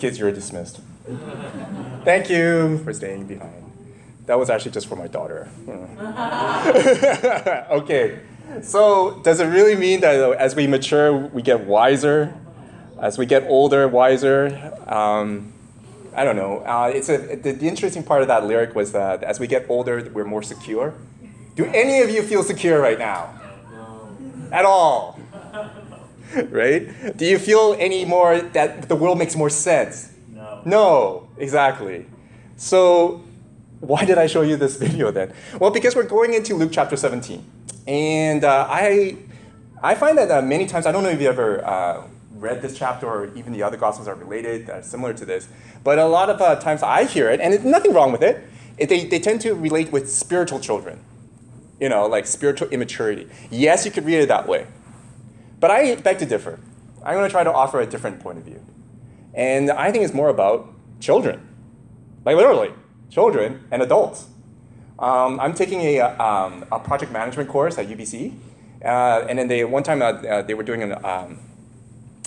Kids, you're dismissed. Thank you for staying behind. That was actually just for my daughter. okay, so does it really mean that as we mature, we get wiser? As we get older, wiser? Um, I don't know. Uh, it's a, the, the interesting part of that lyric was that as we get older, we're more secure. Do any of you feel secure right now? No. At all? right? Do you feel any more that the world makes more sense? No. No, exactly. So, why did I show you this video then? Well, because we're going into Luke chapter 17. And uh, I, I find that uh, many times, I don't know if you ever uh, read this chapter or even the other Gospels are related, uh, similar to this, but a lot of uh, times I hear it, and there's nothing wrong with it. it. they, they tend to relate with spiritual children, you know, like spiritual immaturity. Yes, you could read it that way. But I beg to differ. I'm going to try to offer a different point of view. And I think it's more about children, like literally, children and adults. Um, I'm taking a, um, a project management course at UBC. Uh, and then they one time uh, uh, they were doing an um,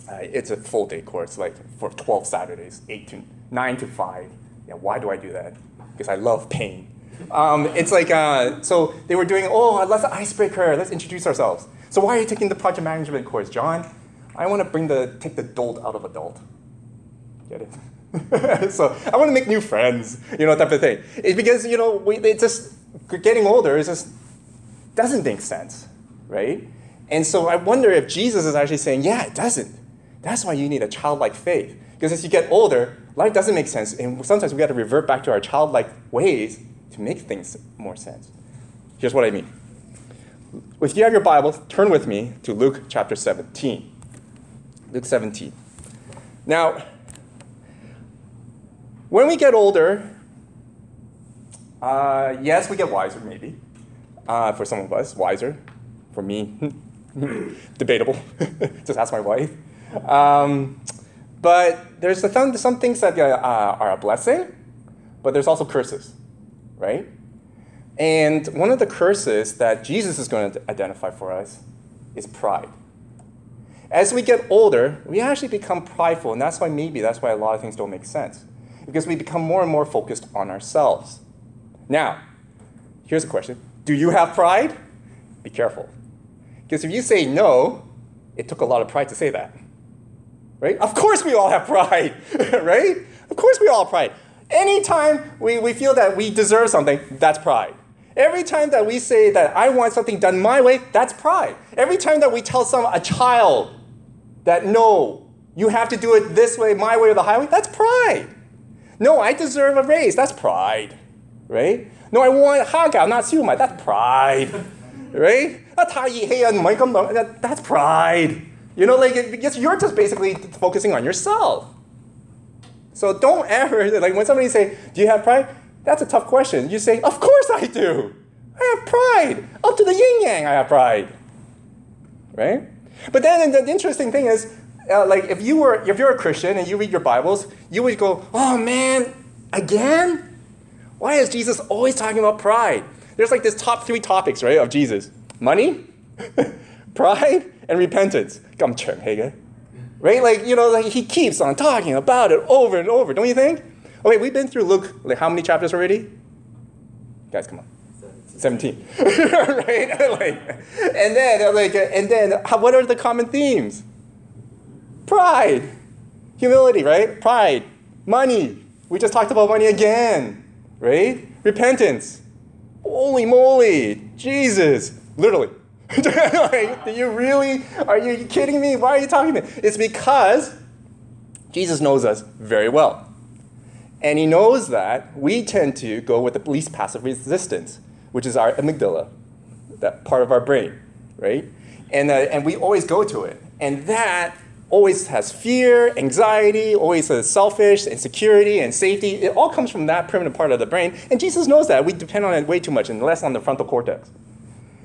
uh, it's a full day course like for 12 Saturdays, eight to nine to five. Yeah, why do I do that? Because I love pain. Um, it's like uh, so they were doing oh let's icebreaker, let's introduce ourselves. So why are you taking the project management course, John? I want to bring the take the dolt out of adult. Get it? so I want to make new friends, you know, type of thing. It's because you know we it just getting older it just doesn't make sense, right? And so I wonder if Jesus is actually saying, yeah, it doesn't. That's why you need a childlike faith. Because as you get older, life doesn't make sense, and sometimes we got to revert back to our childlike ways to make things more sense. Here's what I mean. If you have your Bible, turn with me to Luke chapter 17. Luke 17. Now, when we get older, uh, yes, we get wiser, maybe. Uh, for some of us, wiser. For me, debatable. Just ask my wife. Um, but there's some, some things that uh, are a blessing, but there's also curses, right? And one of the curses that Jesus is going to identify for us is pride. As we get older, we actually become prideful, and that's why maybe that's why a lot of things don't make sense. Because we become more and more focused on ourselves. Now, here's a question Do you have pride? Be careful. Because if you say no, it took a lot of pride to say that. Right? Of course we all have pride, right? Of course we all have pride. Anytime we, we feel that we deserve something, that's pride. Every time that we say that I want something done my way, that's pride. Every time that we tell some a child that no, you have to do it this way, my way or the highway, that's pride. No, I deserve a raise, that's pride. Right? No, I want hagao, not siumai, that's pride. right? That's pride. You know, like because you're just basically focusing on yourself. So don't ever like when somebody say, "Do you have pride?" That's a tough question. You say, Of course I do. I have pride. Up to the yin yang, I have pride. Right? But then the interesting thing is, uh, like if you were if you're a Christian and you read your Bibles, you would go, "Oh man, again? Why is Jesus always talking about pride?" There's like this top three topics, right, of Jesus: money, pride, and repentance. Come, Right? Like you know, like he keeps on talking about it over and over. Don't you think? Okay, we've been through Luke, like how many chapters already? Guys, come on. 17. right? like, and then, like, and then, how, what are the common themes? Pride, humility, right? Pride, money. We just talked about money again, right? Repentance. Holy moly, Jesus, literally. like, do you really? Are you kidding me? Why are you talking to me? It's because Jesus knows us very well. And he knows that we tend to go with the least passive resistance, which is our amygdala, that part of our brain, right? And, uh, and we always go to it. And that always has fear, anxiety, always has selfish, insecurity, and safety. It all comes from that primitive part of the brain. And Jesus knows that. We depend on it way too much and less on the frontal cortex.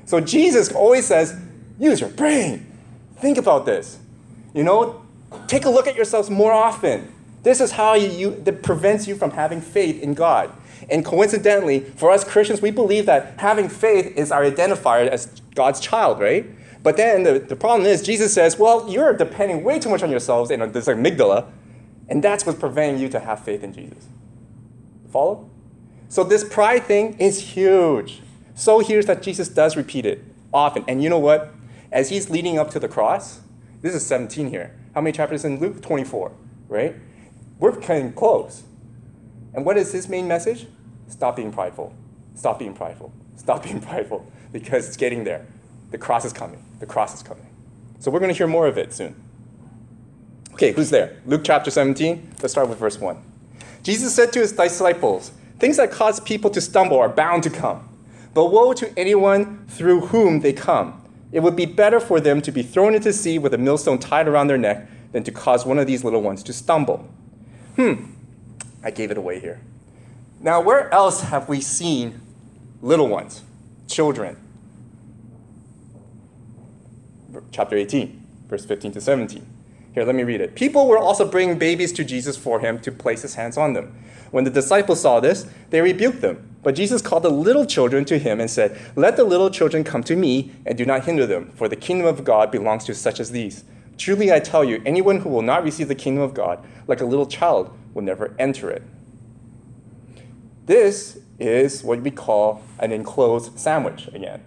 So Jesus always says, use your brain. Think about this. You know, take a look at yourselves more often. This is how you, you, that prevents you from having faith in God. And coincidentally, for us Christians, we believe that having faith is our identifier as God's child, right? But then the, the problem is, Jesus says, well, you're depending way too much on yourselves and on this amygdala. And that's what's preventing you to have faith in Jesus. Follow? So this pride thing is huge. So huge that Jesus does repeat it often. And you know what? As he's leading up to the cross, this is 17 here. How many chapters in Luke? 24, right? We're getting close. And what is his main message? Stop being prideful. Stop being prideful. Stop being prideful because it's getting there. The cross is coming. The cross is coming. So we're going to hear more of it soon. Okay, who's there? Luke chapter 17. Let's start with verse 1. Jesus said to his disciples, Things that cause people to stumble are bound to come. But woe to anyone through whom they come. It would be better for them to be thrown into the sea with a millstone tied around their neck than to cause one of these little ones to stumble. Hmm, I gave it away here. Now, where else have we seen little ones, children? Chapter 18, verse 15 to 17. Here, let me read it. People were also bringing babies to Jesus for him to place his hands on them. When the disciples saw this, they rebuked them. But Jesus called the little children to him and said, Let the little children come to me, and do not hinder them, for the kingdom of God belongs to such as these. Truly I tell you, anyone who will not receive the kingdom of God like a little child will never enter it. This is what we call an enclosed sandwich again.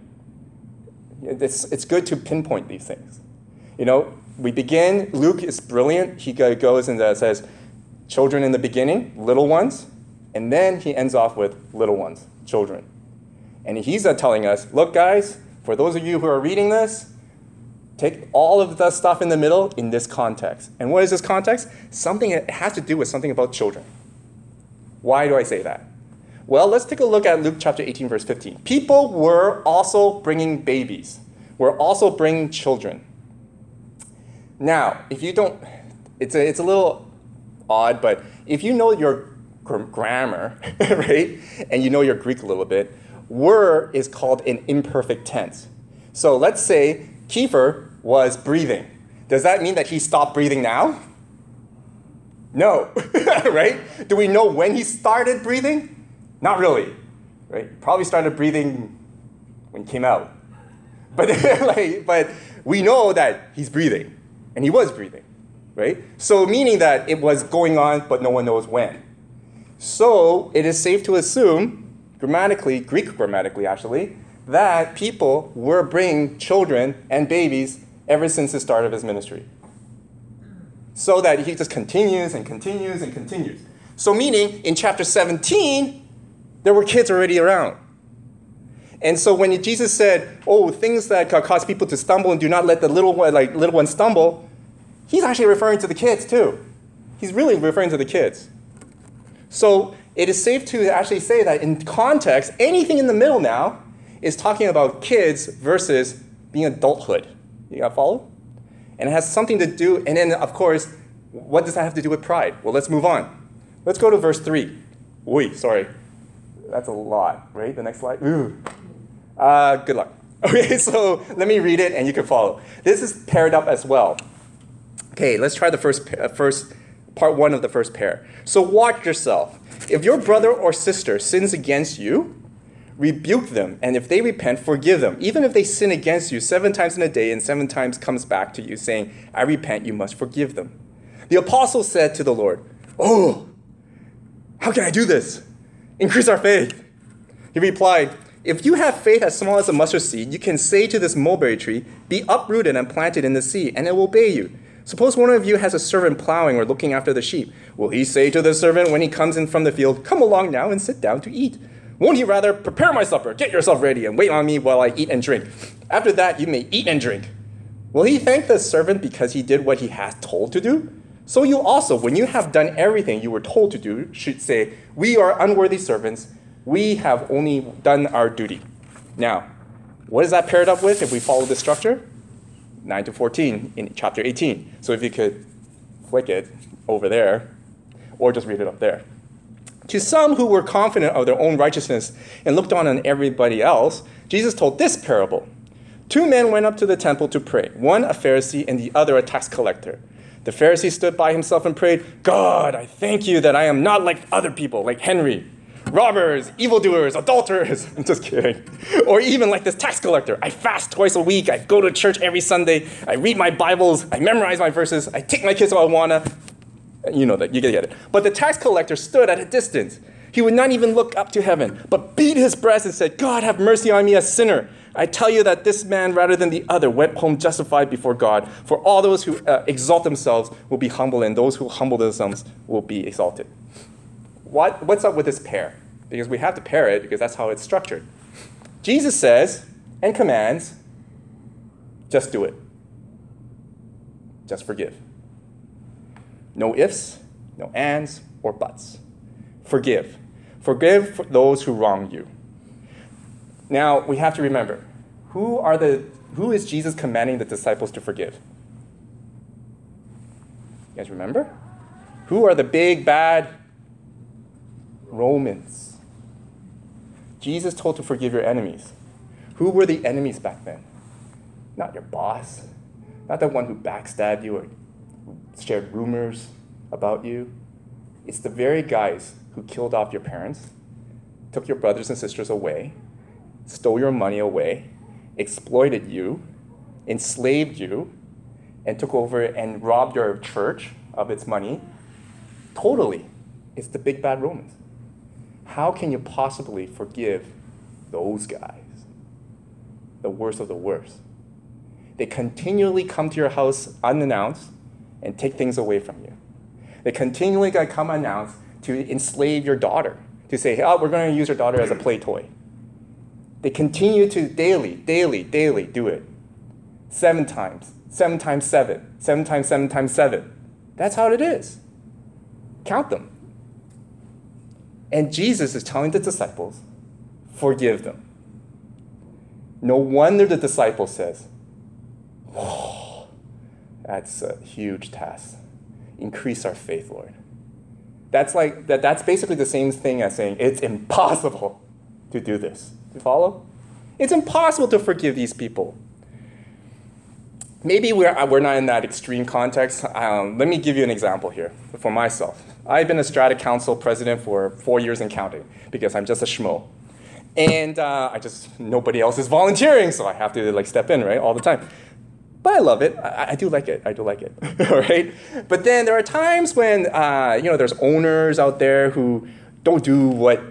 It's, it's good to pinpoint these things. You know, we begin, Luke is brilliant. He goes and uh, says, children in the beginning, little ones, and then he ends off with little ones, children. And he's uh, telling us, look, guys, for those of you who are reading this, take all of the stuff in the middle in this context. And what is this context? Something that has to do with something about children. Why do I say that? Well, let's take a look at Luke chapter 18, verse 15. People were also bringing babies, were also bringing children. Now, if you don't, it's a, it's a little odd, but if you know your gr- grammar, right, and you know your Greek a little bit, were is called an imperfect tense. So let's say Kiefer was breathing. Does that mean that he stopped breathing now? No, right? Do we know when he started breathing? Not really, right? Probably started breathing when he came out. But, like, but we know that he's breathing. And he was breathing, right? So, meaning that it was going on, but no one knows when. So, it is safe to assume, grammatically, Greek grammatically actually, that people were bringing children and babies ever since the start of his ministry. So that he just continues and continues and continues. So, meaning in chapter 17, there were kids already around. And so when Jesus said, "Oh, things that cause people to stumble and do not let the little one, like little one stumble," he's actually referring to the kids too. He's really referring to the kids. So it is safe to actually say that in context, anything in the middle now is talking about kids versus being adulthood. You got follow? And it has something to do. And then, of course, what does that have to do with pride? Well, let's move on. Let's go to verse three. Oi, sorry, that's a lot, right? The next slide. Ooh. Uh, good luck. Okay, so let me read it and you can follow. This is paired up as well. Okay, let's try the first, uh, first part one of the first pair. So watch yourself. If your brother or sister sins against you, rebuke them, and if they repent, forgive them. Even if they sin against you seven times in a day and seven times comes back to you saying, I repent, you must forgive them. The apostle said to the Lord, Oh, how can I do this? Increase our faith. He replied, if you have faith as small as a mustard seed, you can say to this mulberry tree, Be uprooted and planted in the sea, and it will obey you. Suppose one of you has a servant plowing or looking after the sheep. Will he say to the servant when he comes in from the field, Come along now and sit down to eat? Won't he rather prepare my supper, get yourself ready, and wait on me while I eat and drink? After that, you may eat and drink. Will he thank the servant because he did what he has told to do? So you also, when you have done everything you were told to do, should say, We are unworthy servants we have only done our duty. Now, what is that paired up with if we follow this structure? 9 to 14 in chapter 18. So if you could flick it over there, or just read it up there. To some who were confident of their own righteousness and looked on on everybody else, Jesus told this parable. Two men went up to the temple to pray, one a Pharisee and the other a tax collector. The Pharisee stood by himself and prayed, God, I thank you that I am not like other people, like Henry robbers, evildoers, adulterers. I'm just kidding. Or even like this tax collector. I fast twice a week. I go to church every Sunday. I read my Bibles. I memorize my verses. I take my kids to Awana. You know that, you get it. But the tax collector stood at a distance. He would not even look up to heaven, but beat his breast and said, God, have mercy on me, a sinner. I tell you that this man, rather than the other, went home justified before God. For all those who uh, exalt themselves will be humbled, and those who humble themselves will be exalted. What, what's up with this pair? Because we have to pair it because that's how it's structured. Jesus says and commands just do it, just forgive. No ifs, no ands, or buts. Forgive. Forgive those who wrong you. Now, we have to remember who, are the, who is Jesus commanding the disciples to forgive? You guys remember? Who are the big bad Romans? Jesus told to forgive your enemies. Who were the enemies back then? Not your boss, not the one who backstabbed you or shared rumors about you. It's the very guys who killed off your parents, took your brothers and sisters away, stole your money away, exploited you, enslaved you, and took over and robbed your church of its money. Totally. It's the big bad Romans. How can you possibly forgive those guys? The worst of the worst. They continually come to your house unannounced and take things away from you. They continually come unannounced to enslave your daughter, to say, oh, we're going to use your daughter as a play toy. They continue to daily, daily, daily do it. Seven times, seven times seven, seven times seven times seven. That's how it is. Count them. And Jesus is telling the disciples, forgive them. No wonder the disciple says, Whoa, that's a huge task. Increase our faith, Lord. That's like that, that's basically the same thing as saying it's impossible to do this. You follow? It's impossible to forgive these people. Maybe we're, uh, we're not in that extreme context. Um, let me give you an example here for myself. I've been a Strata Council president for four years and counting because I'm just a schmo. And uh, I just, nobody else is volunteering, so I have to like step in, right, all the time. But I love it. I, I do like it. I do like it, all right? But then there are times when, uh, you know, there's owners out there who don't do what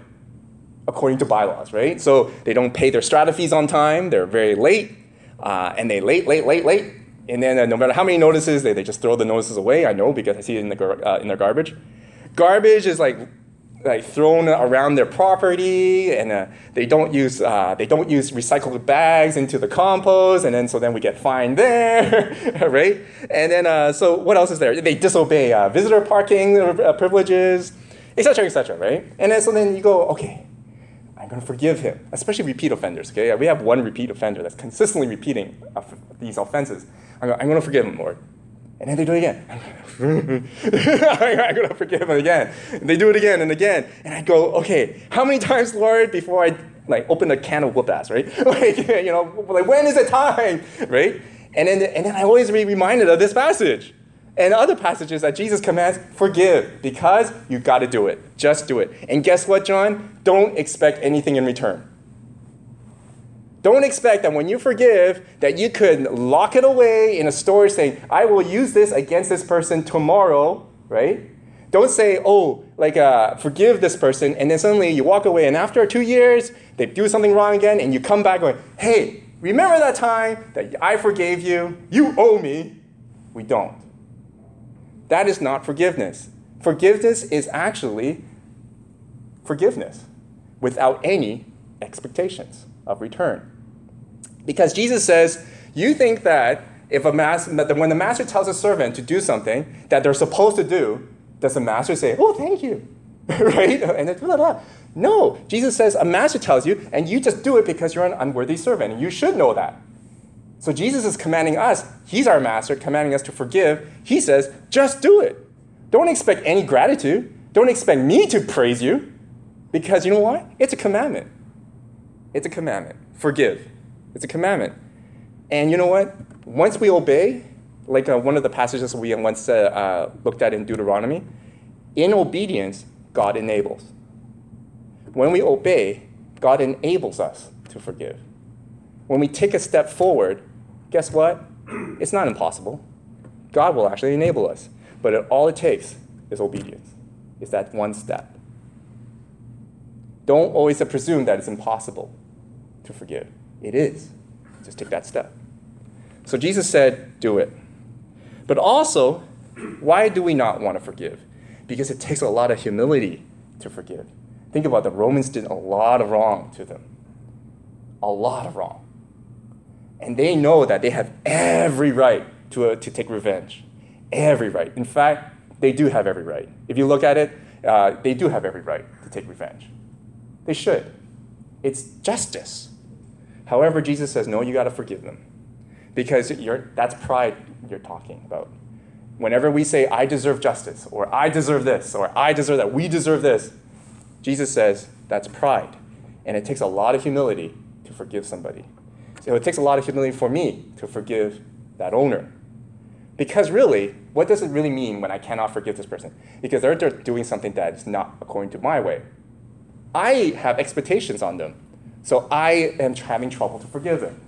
according to bylaws, right? So they don't pay their strata fees on time, they're very late, uh, and they late, late, late, late. And then uh, no matter how many notices, they, they just throw the notices away. I know because I see it in, the, uh, in their garbage. Garbage is like like thrown around their property, and uh, they don't use uh, they don't use recycled bags into the compost, and then so then we get fined there, right? And then uh, so what else is there? They disobey uh, visitor parking uh, privileges, etc., etc., right? And then so then you go, okay, I'm to forgive him, especially repeat offenders. Okay, we have one repeat offender that's consistently repeating these offenses. I'm going to forgive him, Lord. And then they do it again. I'm going to forgive them again. And they do it again and again. And I go, okay, how many times, Lord, before I like open a can of whoop ass, right? like, you know, like when is it time, right? And then, and then I always be reminded of this passage and other passages that Jesus commands, forgive because you got to do it. Just do it. And guess what, John? Don't expect anything in return. Don't expect that when you forgive that you could lock it away in a storage saying, I will use this against this person tomorrow, right? Don't say, oh, like, uh, forgive this person, and then suddenly you walk away, and after two years, they do something wrong again, and you come back going, hey, remember that time that I forgave you? You owe me. We don't. That is not forgiveness. Forgiveness is actually forgiveness without any expectations of return. Because Jesus says, you think that if a master, when the master tells a servant to do something that they're supposed to do, does the master say, oh, thank you? right? And then blah, blah. No, Jesus says a master tells you, and you just do it because you're an unworthy servant, and you should know that. So Jesus is commanding us, he's our master, commanding us to forgive. He says, just do it. Don't expect any gratitude. Don't expect me to praise you, because you know what? It's a commandment. It's a commandment. Forgive. It's a commandment. And you know what? Once we obey, like uh, one of the passages we once uh, uh, looked at in Deuteronomy, in obedience, God enables. When we obey, God enables us to forgive. When we take a step forward, guess what? It's not impossible. God will actually enable us. But it, all it takes is obedience. It's that one step. Don't always presume that it's impossible to forgive. It is. Just take that step. So Jesus said, do it. But also, why do we not want to forgive? Because it takes a lot of humility to forgive. Think about the Romans did a lot of wrong to them. A lot of wrong. And they know that they have every right to, uh, to take revenge. Every right. In fact, they do have every right. If you look at it, uh, they do have every right to take revenge. They should. It's justice. However, Jesus says, no, you got to forgive them. Because that's pride you're talking about. Whenever we say, I deserve justice, or I deserve this, or I deserve that, we deserve this, Jesus says that's pride. And it takes a lot of humility to forgive somebody. So it takes a lot of humility for me to forgive that owner. Because really, what does it really mean when I cannot forgive this person? Because they're doing something that is not according to my way. I have expectations on them. So I am having trouble to forgive them.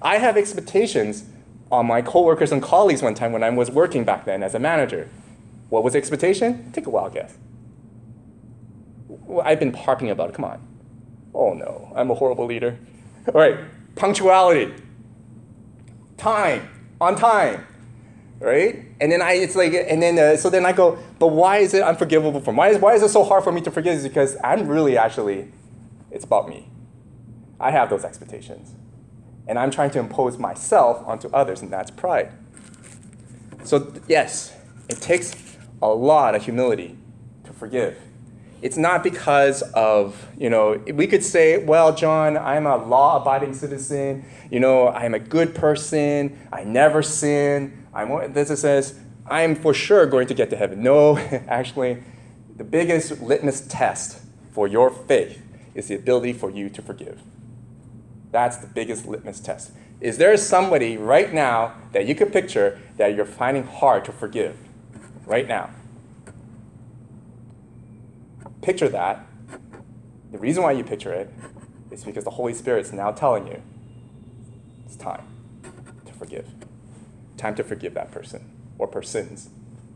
I have expectations on my coworkers and colleagues one time when I was working back then as a manager. What was the expectation? Take a wild guess. Well, I've been harping about it. Come on. Oh no, I'm a horrible leader. All right, punctuality, time, on time, right? And then I, it's like, and then uh, so then I go, but why is it unforgivable for me? Why is, why is it so hard for me to forgive? Is because I'm really actually, it's about me. I have those expectations. And I'm trying to impose myself onto others, and that's pride. So, yes, it takes a lot of humility to forgive. It's not because of, you know, we could say, well, John, I'm a law abiding citizen. You know, I'm a good person. I never sin. I'm, this says, I'm for sure going to get to heaven. No, actually, the biggest litmus test for your faith is the ability for you to forgive. That's the biggest litmus test. Is there somebody right now that you could picture that you're finding hard to forgive? Right now. Picture that. The reason why you picture it is because the Holy Spirit's now telling you it's time to forgive. Time to forgive that person or persons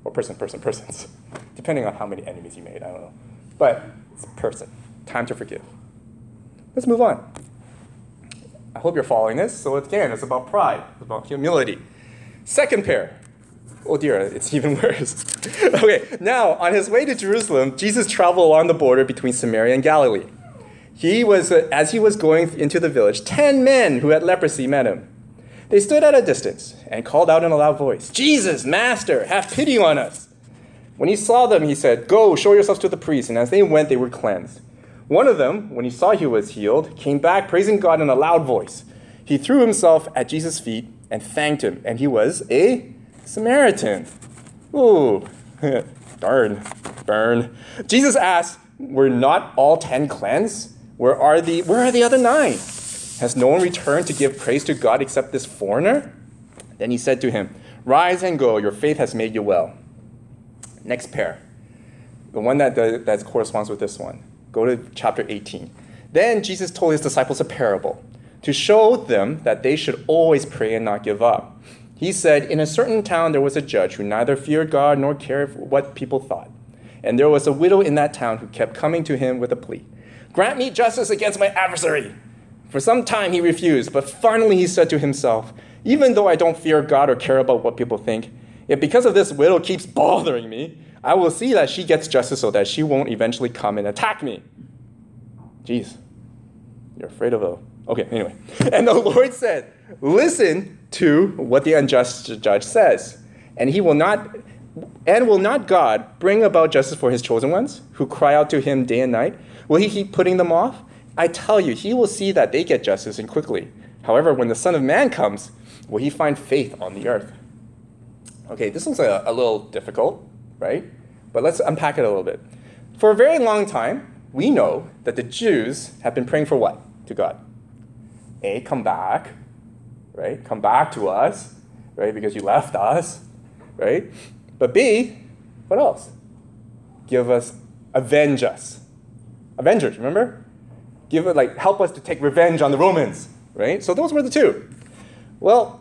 or person, person, persons, depending on how many enemies you made. I don't know. But it's a person. Time to forgive. Let's move on. I hope you're following this. So again, it's about pride, it's about humility. Second pair. Oh dear, it's even worse. okay, now on his way to Jerusalem, Jesus traveled along the border between Samaria and Galilee. He was, as he was going into the village, ten men who had leprosy met him. They stood at a distance and called out in a loud voice, Jesus, Master, have pity on us. When he saw them, he said, Go, show yourselves to the priest. And as they went, they were cleansed. One of them, when he saw he was healed, came back praising God in a loud voice. He threw himself at Jesus' feet and thanked him, and he was a Samaritan. Ooh, darn, burn. Jesus asked, Were not all ten cleansed? Where are the where are the other nine? Has no one returned to give praise to God except this foreigner? Then he said to him, Rise and go, your faith has made you well. Next pair. The one that, that corresponds with this one. Go to chapter 18. Then Jesus told his disciples a parable to show them that they should always pray and not give up. He said, In a certain town there was a judge who neither feared God nor cared what people thought. And there was a widow in that town who kept coming to him with a plea Grant me justice against my adversary. For some time he refused, but finally he said to himself, Even though I don't fear God or care about what people think, if because of this widow keeps bothering me, I will see that she gets justice so that she won't eventually come and attack me. Jeez, you're afraid of a. Okay, anyway. And the Lord said, Listen to what the unjust judge says, and he will not. And will not God bring about justice for his chosen ones who cry out to him day and night? Will he keep putting them off? I tell you, he will see that they get justice and quickly. However, when the Son of Man comes, will he find faith on the earth? Okay, this one's a, a little difficult right? But let's unpack it a little bit. For a very long time, we know that the Jews have been praying for what to God? A, come back, right? Come back to us, right? Because you left us, right? But B, what else? Give us, avenge us. Avengers, remember? Give it, like, help us to take revenge on the Romans, right? So those were the two. Well,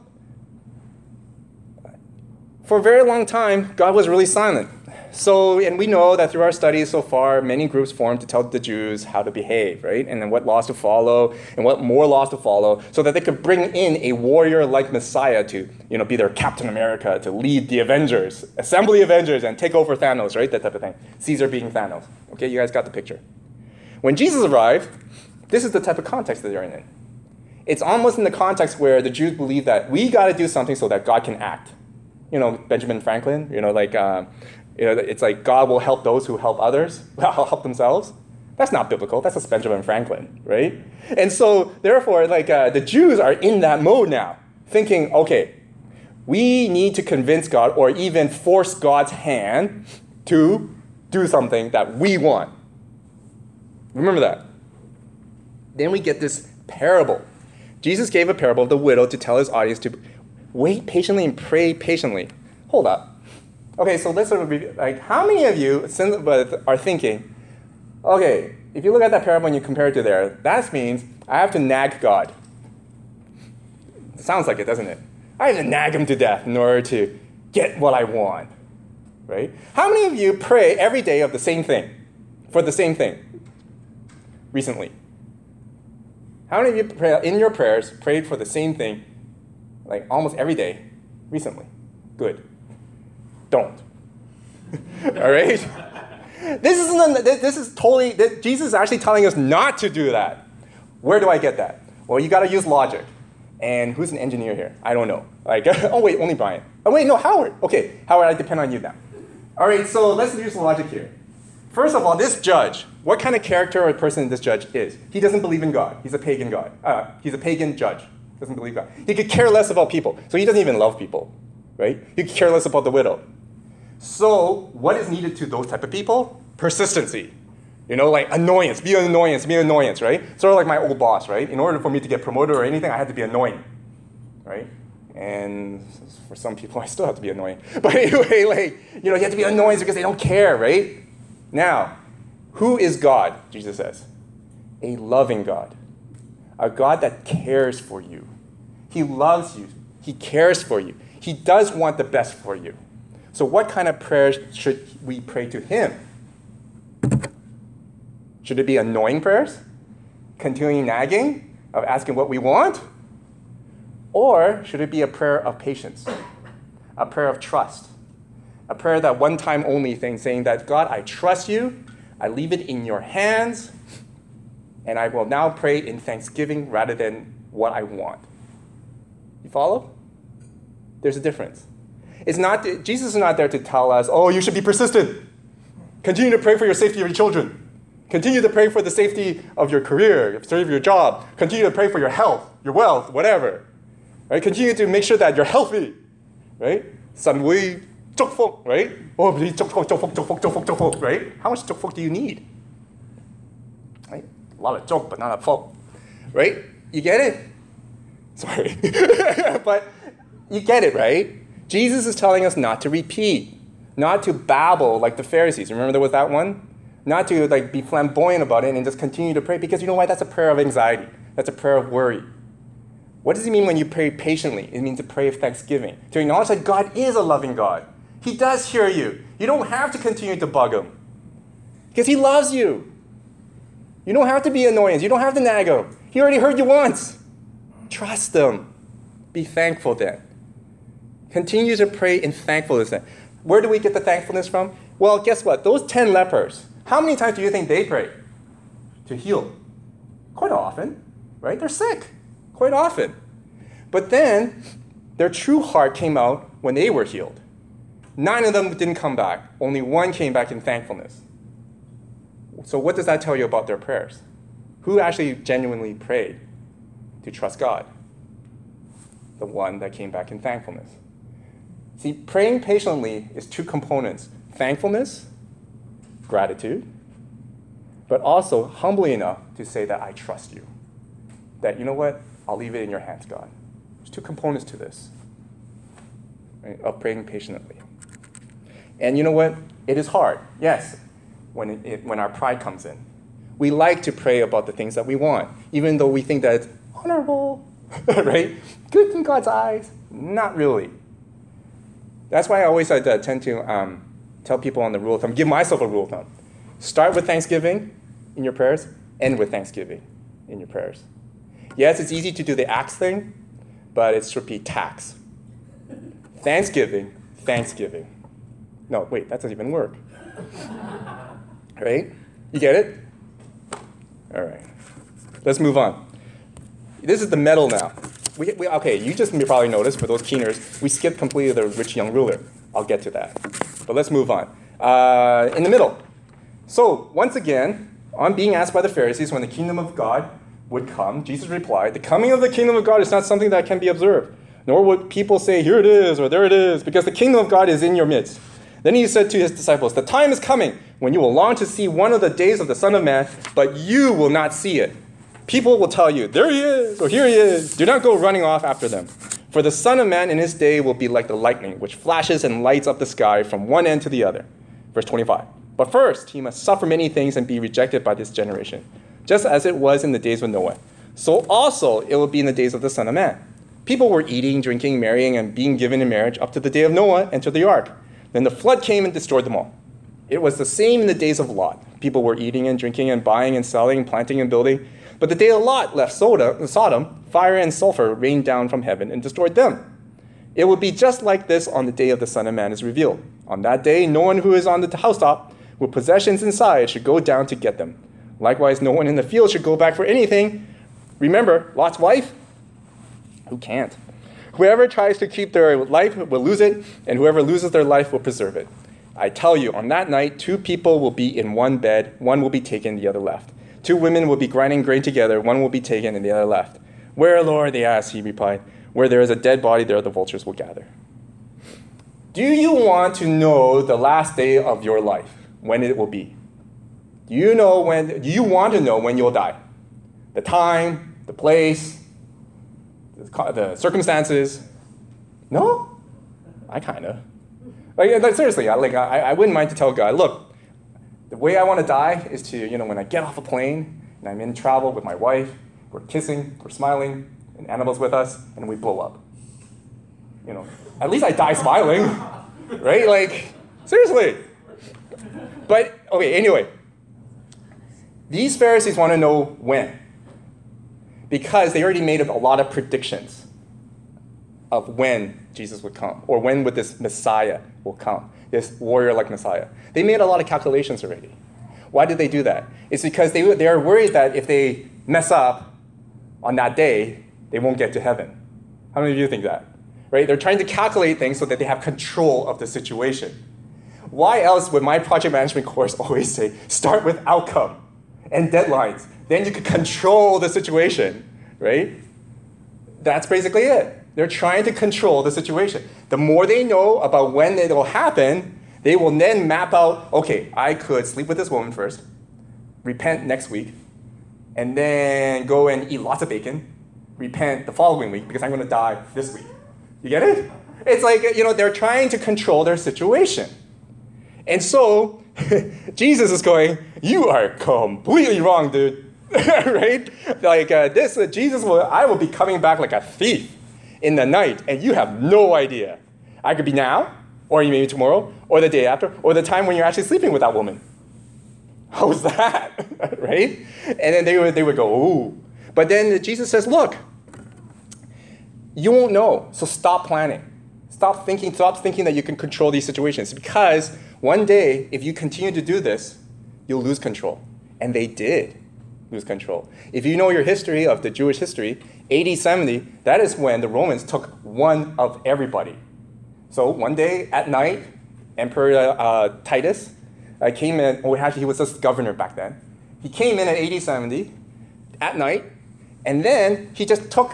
for a very long time, God was really silent. So, and we know that through our studies so far, many groups formed to tell the Jews how to behave, right? And then what laws to follow and what more laws to follow so that they could bring in a warrior like Messiah to, you know, be their Captain America, to lead the Avengers, assemble the Avengers and take over Thanos, right? That type of thing. Caesar being Thanos. Okay, you guys got the picture. When Jesus arrived, this is the type of context that they're in. It's almost in the context where the Jews believe that we got to do something so that God can act. You know, Benjamin Franklin, you know, like, uh, you know, it's like God will help those who help others, help themselves. That's not biblical. That's just Benjamin Franklin, right? And so, therefore, like uh, the Jews are in that mode now, thinking, okay, we need to convince God or even force God's hand to do something that we want. Remember that. Then we get this parable. Jesus gave a parable of the widow to tell his audience to wait patiently and pray patiently. Hold up. Okay, so let's sort of review. Like, how many of you are thinking, okay, if you look at that parable and you compare it to there, that means I have to nag God. Sounds like it, doesn't it? I have to nag him to death in order to get what I want. Right? How many of you pray every day of the same thing, for the same thing, recently? How many of you pray, in your prayers prayed for the same thing, like almost every day, recently? Good. Don't. All right? This is this is totally Jesus is actually telling us not to do that. Where do I get that? Well, you got to use logic. And who's an engineer here? I don't know. Like, oh wait, only Brian. Oh wait, no, Howard. Okay, Howard, I depend on you now. All right, so let's use logic here. First of all, this judge, what kind of character or person this judge is? He doesn't believe in God. He's a pagan God. Uh, he's a pagan judge. Doesn't believe God. He could care less about people. So he doesn't even love people, right? He could care less about the widow. So what is needed to those type of people? Persistency. You know, like annoyance, be an annoyance, be an annoyance, right? Sort of like my old boss, right? In order for me to get promoted or anything, I had to be annoying, right? And for some people, I still have to be annoying. But anyway, like, you know, you have to be annoying because they don't care, right? Now, who is God? Jesus says. A loving God. A God that cares for you. He loves you. He cares for you. He does want the best for you. So, what kind of prayers should we pray to Him? Should it be annoying prayers? Continuing nagging of asking what we want? Or should it be a prayer of patience? A prayer of trust? A prayer that one time only thing saying that, God, I trust you, I leave it in your hands, and I will now pray in thanksgiving rather than what I want. You follow? There's a difference. It's not Jesus is not there to tell us, "Oh, you should be persistent. Continue to pray for your safety of your children. Continue to pray for the safety of your career, serve your job. Continue to pray for your health, your wealth, whatever. Right? Continue to make sure that you're healthy. Right? San Wei right? Oh, right? How much do you need? A lot of 祝, but not a fault, Right? You get it? Sorry. but you get it, right? Jesus is telling us not to repeat, not to babble like the Pharisees. Remember there was that one? Not to like be flamboyant about it and just continue to pray because you know why? That's a prayer of anxiety. That's a prayer of worry. What does it mean when you pray patiently? It means to pray of thanksgiving, to acknowledge that God is a loving God. He does hear you. You don't have to continue to bug him because he loves you. You don't have to be annoying. You don't have to nag him. He already heard you once. Trust him. Be thankful then. Continue to pray in thankfulness. Then. Where do we get the thankfulness from? Well, guess what? Those 10 lepers, how many times do you think they prayed? To heal. Quite often, right? They're sick. Quite often. But then their true heart came out when they were healed. Nine of them didn't come back. Only one came back in thankfulness. So, what does that tell you about their prayers? Who actually genuinely prayed to trust God? The one that came back in thankfulness. See, praying patiently is two components thankfulness, gratitude, but also humbly enough to say that I trust you. That, you know what, I'll leave it in your hands, God. There's two components to this right, of praying patiently. And you know what? It is hard, yes, when, it, it, when our pride comes in. We like to pray about the things that we want, even though we think that it's honorable, right? Good in God's eyes. Not really. That's why I always to tend to um, tell people on the rule of thumb, give myself a rule of thumb. Start with thanksgiving in your prayers, end with thanksgiving in your prayers. Yes, it's easy to do the acts thing, but it's repeat tax. Thanksgiving, Thanksgiving. No, wait, that doesn't even work. Right? You get it? All right. Let's move on. This is the medal now. We, we, okay, you just probably noticed for those keeners, we skipped completely the rich young ruler. I'll get to that. But let's move on. Uh, in the middle. So, once again, on being asked by the Pharisees when the kingdom of God would come, Jesus replied, The coming of the kingdom of God is not something that can be observed, nor would people say, Here it is, or there it is, because the kingdom of God is in your midst. Then he said to his disciples, The time is coming when you will long to see one of the days of the Son of Man, but you will not see it. People will tell you, There he is, or Here he is. Do not go running off after them. For the Son of Man in his day will be like the lightning, which flashes and lights up the sky from one end to the other. Verse 25. But first, he must suffer many things and be rejected by this generation, just as it was in the days of Noah. So also it will be in the days of the Son of Man. People were eating, drinking, marrying, and being given in marriage up to the day of Noah and to the ark. Then the flood came and destroyed them all. It was the same in the days of Lot. People were eating and drinking and buying and selling, planting and building. But the day of Lot left Sodom, fire and sulfur rained down from heaven and destroyed them. It will be just like this on the day of the Son of Man is revealed. On that day, no one who is on the housetop with possessions inside should go down to get them. Likewise, no one in the field should go back for anything. Remember, Lot's wife? Who can't? Whoever tries to keep their life will lose it, and whoever loses their life will preserve it. I tell you, on that night, two people will be in one bed, one will be taken, the other left. Two women will be grinding grain together, one will be taken and the other left. Where, Lord? They asked, he replied. Where there is a dead body, there the vultures will gather. Do you want to know the last day of your life, when it will be? Do you know when do you want to know when you'll die? The time, the place, the, circumstances? No? I kind of. Like, like, seriously, I, like, I, I wouldn't mind to tell God, look, the way I want to die is to, you know, when I get off a plane and I'm in travel with my wife, we're kissing, we're smiling, and animals with us, and we blow up. You know, at least I die smiling, right? Like, seriously. But, okay, anyway. These Pharisees want to know when. Because they already made a lot of predictions of when Jesus would come, or when would this Messiah will come this warrior like Messiah. They made a lot of calculations already. Why did they do that? It's because they, they are worried that if they mess up on that day, they won't get to heaven. How many of you think that? Right? They're trying to calculate things so that they have control of the situation. Why else would my project management course always say start with outcome and deadlines? Then you can control the situation, right? That's basically it. They're trying to control the situation. The more they know about when it will happen, they will then map out okay, I could sleep with this woman first, repent next week, and then go and eat lots of bacon, repent the following week because I'm going to die this week. You get it? It's like, you know, they're trying to control their situation. And so, Jesus is going, You are completely wrong, dude. right? Like, uh, this, uh, Jesus will, I will be coming back like a thief in the night, and you have no idea. I could be now, or you maybe tomorrow, or the day after, or the time when you're actually sleeping with that woman. How's that? right? And then they would, they would go, ooh. But then Jesus says, look, you won't know, so stop planning. Stop thinking, stop thinking that you can control these situations because one day, if you continue to do this, you'll lose control. And they did lose control. If you know your history of the Jewish history, AD 70, that is when the Romans took one of everybody. So one day at night, Emperor uh, Titus uh, came in, or actually he was just governor back then. He came in at AD 70 at night, and then he just took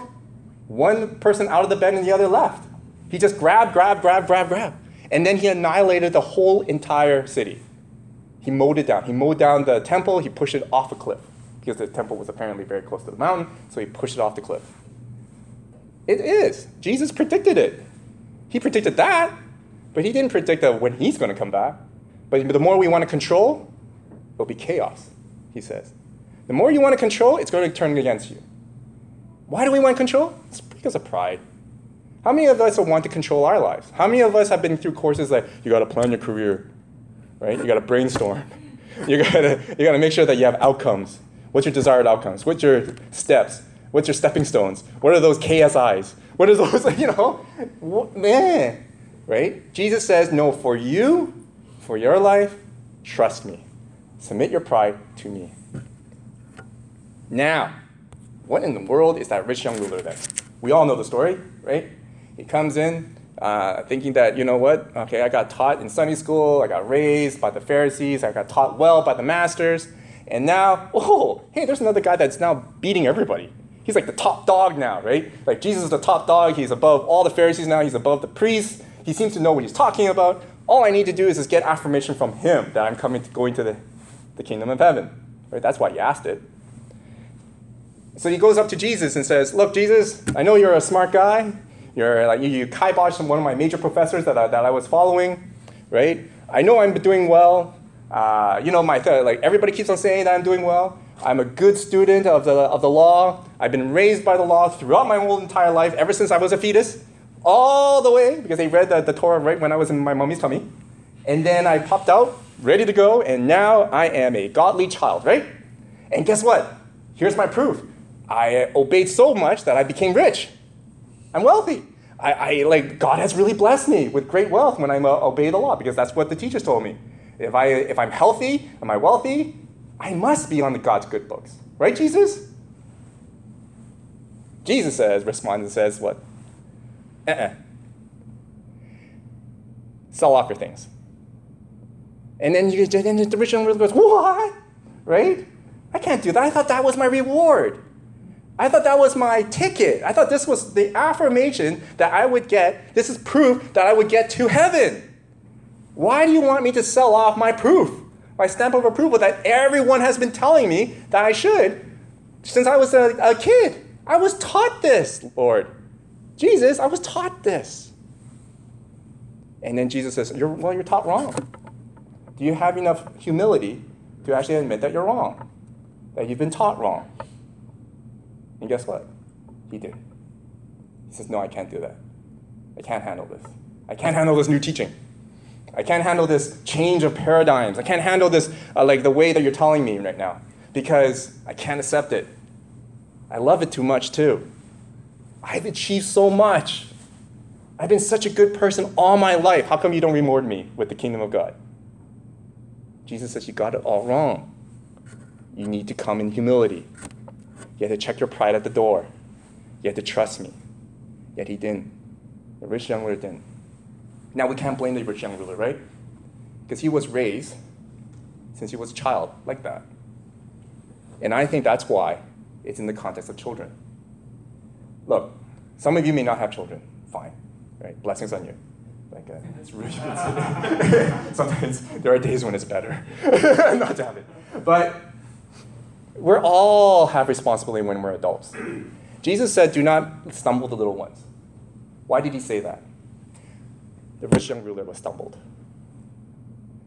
one person out of the bed and the other left. He just grabbed, grabbed, grabbed, grabbed, grabbed. And then he annihilated the whole entire city. He mowed it down. He mowed down the temple, he pushed it off a cliff because the temple was apparently very close to the mountain, so he pushed it off the cliff. It is. Jesus predicted it. He predicted that, but he didn't predict that when he's going to come back. But the more we want to control, it'll be chaos, he says. The more you want to control, it's going to turn against you. Why do we want control? It's because of pride. How many of us want to control our lives? How many of us have been through courses like you got to plan your career, right? You got to brainstorm. You got to you got to make sure that you have outcomes. What's your desired outcomes? What's your steps? What's your stepping stones? What are those KSIs? What are those, you know? What, man, right? Jesus says, no, for you, for your life, trust me. Submit your pride to me. Now, what in the world is that rich young ruler then? We all know the story, right? He comes in uh, thinking that, you know what, okay, I got taught in Sunday school, I got raised by the Pharisees, I got taught well by the masters, and now, oh, hey, there's another guy that's now beating everybody. He's like the top dog now, right? Like Jesus is the top dog, he's above all the Pharisees now, he's above the priests, he seems to know what he's talking about. All I need to do is just get affirmation from him that I'm coming to, going to the, the kingdom of heaven. Right? That's why he asked it. So he goes up to Jesus and says, Look, Jesus, I know you're a smart guy. You're like you, you kiboshed one of my major professors that I, that I was following, right? I know I'm doing well. Uh, you know, my th- like everybody keeps on saying that I'm doing well. I'm a good student of the, of the law. I've been raised by the law throughout my whole entire life, ever since I was a fetus, all the way, because they read the, the Torah right when I was in my mommy's tummy. And then I popped out, ready to go, and now I am a godly child, right? And guess what? Here's my proof. I obeyed so much that I became rich. I'm wealthy. I, I like God has really blessed me with great wealth when I uh, obey the law because that's what the teachers told me. If I if I'm healthy, am I wealthy? I must be on the God's good books, right, Jesus? Jesus says, responds and says, what? Uh-uh. Sell off your things. And then you then the rich young ruler goes, what? Right? I can't do that. I thought that was my reward. I thought that was my ticket. I thought this was the affirmation that I would get. This is proof that I would get to heaven. Why do you want me to sell off my proof, my stamp of approval that everyone has been telling me that I should since I was a, a kid? I was taught this, Lord. Jesus, I was taught this. And then Jesus says, you're, Well, you're taught wrong. Do you have enough humility to actually admit that you're wrong? That you've been taught wrong? And guess what? He did. He says, No, I can't do that. I can't handle this. I can't handle this new teaching. I can't handle this change of paradigms. I can't handle this, uh, like the way that you're telling me right now, because I can't accept it. I love it too much, too. I've achieved so much. I've been such a good person all my life. How come you don't reward me with the kingdom of God? Jesus says, You got it all wrong. You need to come in humility. You had to check your pride at the door. You had to trust me. Yet he didn't. The rich young ruler didn't. Now we can't blame the rich young ruler, right? Because he was raised since he was a child like that. And I think that's why it's in the context of children. Look, some of you may not have children. Fine, right? Blessings on you. Like, uh, it's really Sometimes there are days when it's better not to have it. But we all have responsibility when we're adults. Jesus said, Do not stumble the little ones. Why did he say that? The rich young ruler was stumbled.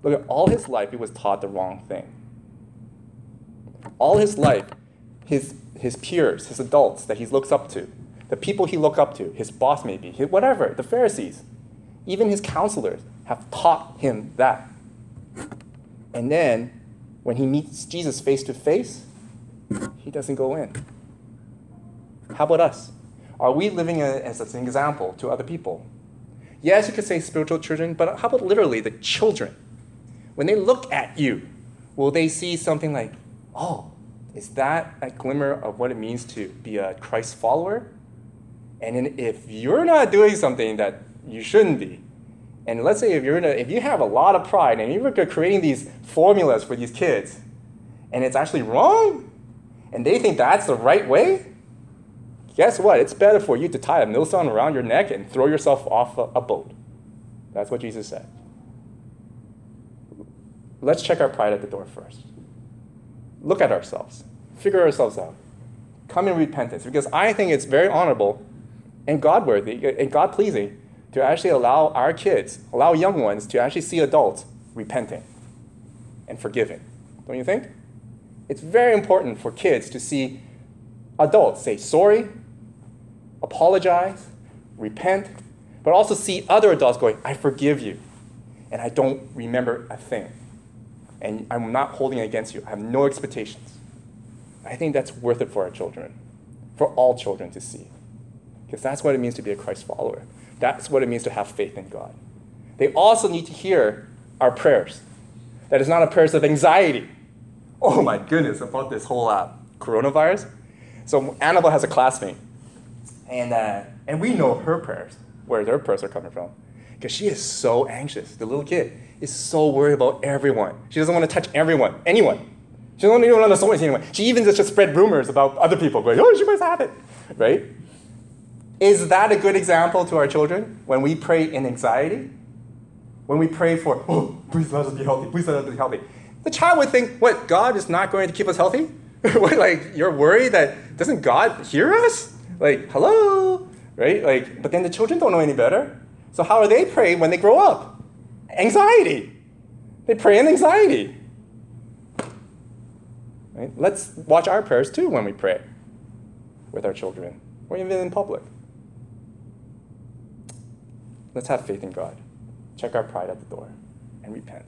Look, at all his life, he was taught the wrong thing. All his life, his, his peers, his adults that he looks up to, the people he look up to, his boss maybe, whatever, the Pharisees, even his counselors have taught him that. And then when he meets Jesus face to face, he doesn't go in. How about us? Are we living as an example to other people? Yes, you could say spiritual children, but how about literally the children? When they look at you, will they see something like, oh, is that a glimmer of what it means to be a Christ follower? And if you're not doing something that you shouldn't be, and let's say if you're a, if you have a lot of pride and you're creating these formulas for these kids, and it's actually wrong, and they think that's the right way, guess what? It's better for you to tie a millstone around your neck and throw yourself off a, boat. That's what Jesus said. Let's check our pride at the door first. Look at ourselves, figure ourselves out. Come in repentance, because I think it's very honorable and God worthy and God pleasing to actually allow our kids, allow young ones to actually see adults repenting and forgiving. Don't you think? It's very important for kids to see adults say sorry, apologize, repent, but also see other adults going, I forgive you. and I don't remember a thing. And I'm not holding it against you. I have no expectations. I think that's worth it for our children, for all children to see. Because that's what it means to be a Christ follower. That's what it means to have faith in God. They also need to hear our prayers. That is not a prayers of anxiety. Oh my goodness, about this whole uh, coronavirus. So Annabelle has a classmate, and, uh, and we know her prayers, where their prayers are coming from. Because she is so anxious. The little kid is so worried about everyone. She doesn't want to touch everyone, anyone. She doesn't even want to know anyone. She even just spread rumors about other people, going, oh, she must have it, right? Is that a good example to our children when we pray in anxiety? When we pray for, oh, please let us be healthy, please let us be healthy. The child would think, what, God is not going to keep us healthy? what, like, you're worried that, doesn't God hear us? Like, hello? Right? Like, but then the children don't know any better. So how are they praying when they grow up? Anxiety. They pray in anxiety. Right? Let's watch our prayers too when we pray with our children or even in public. Let's have faith in God. Check our pride at the door and repent.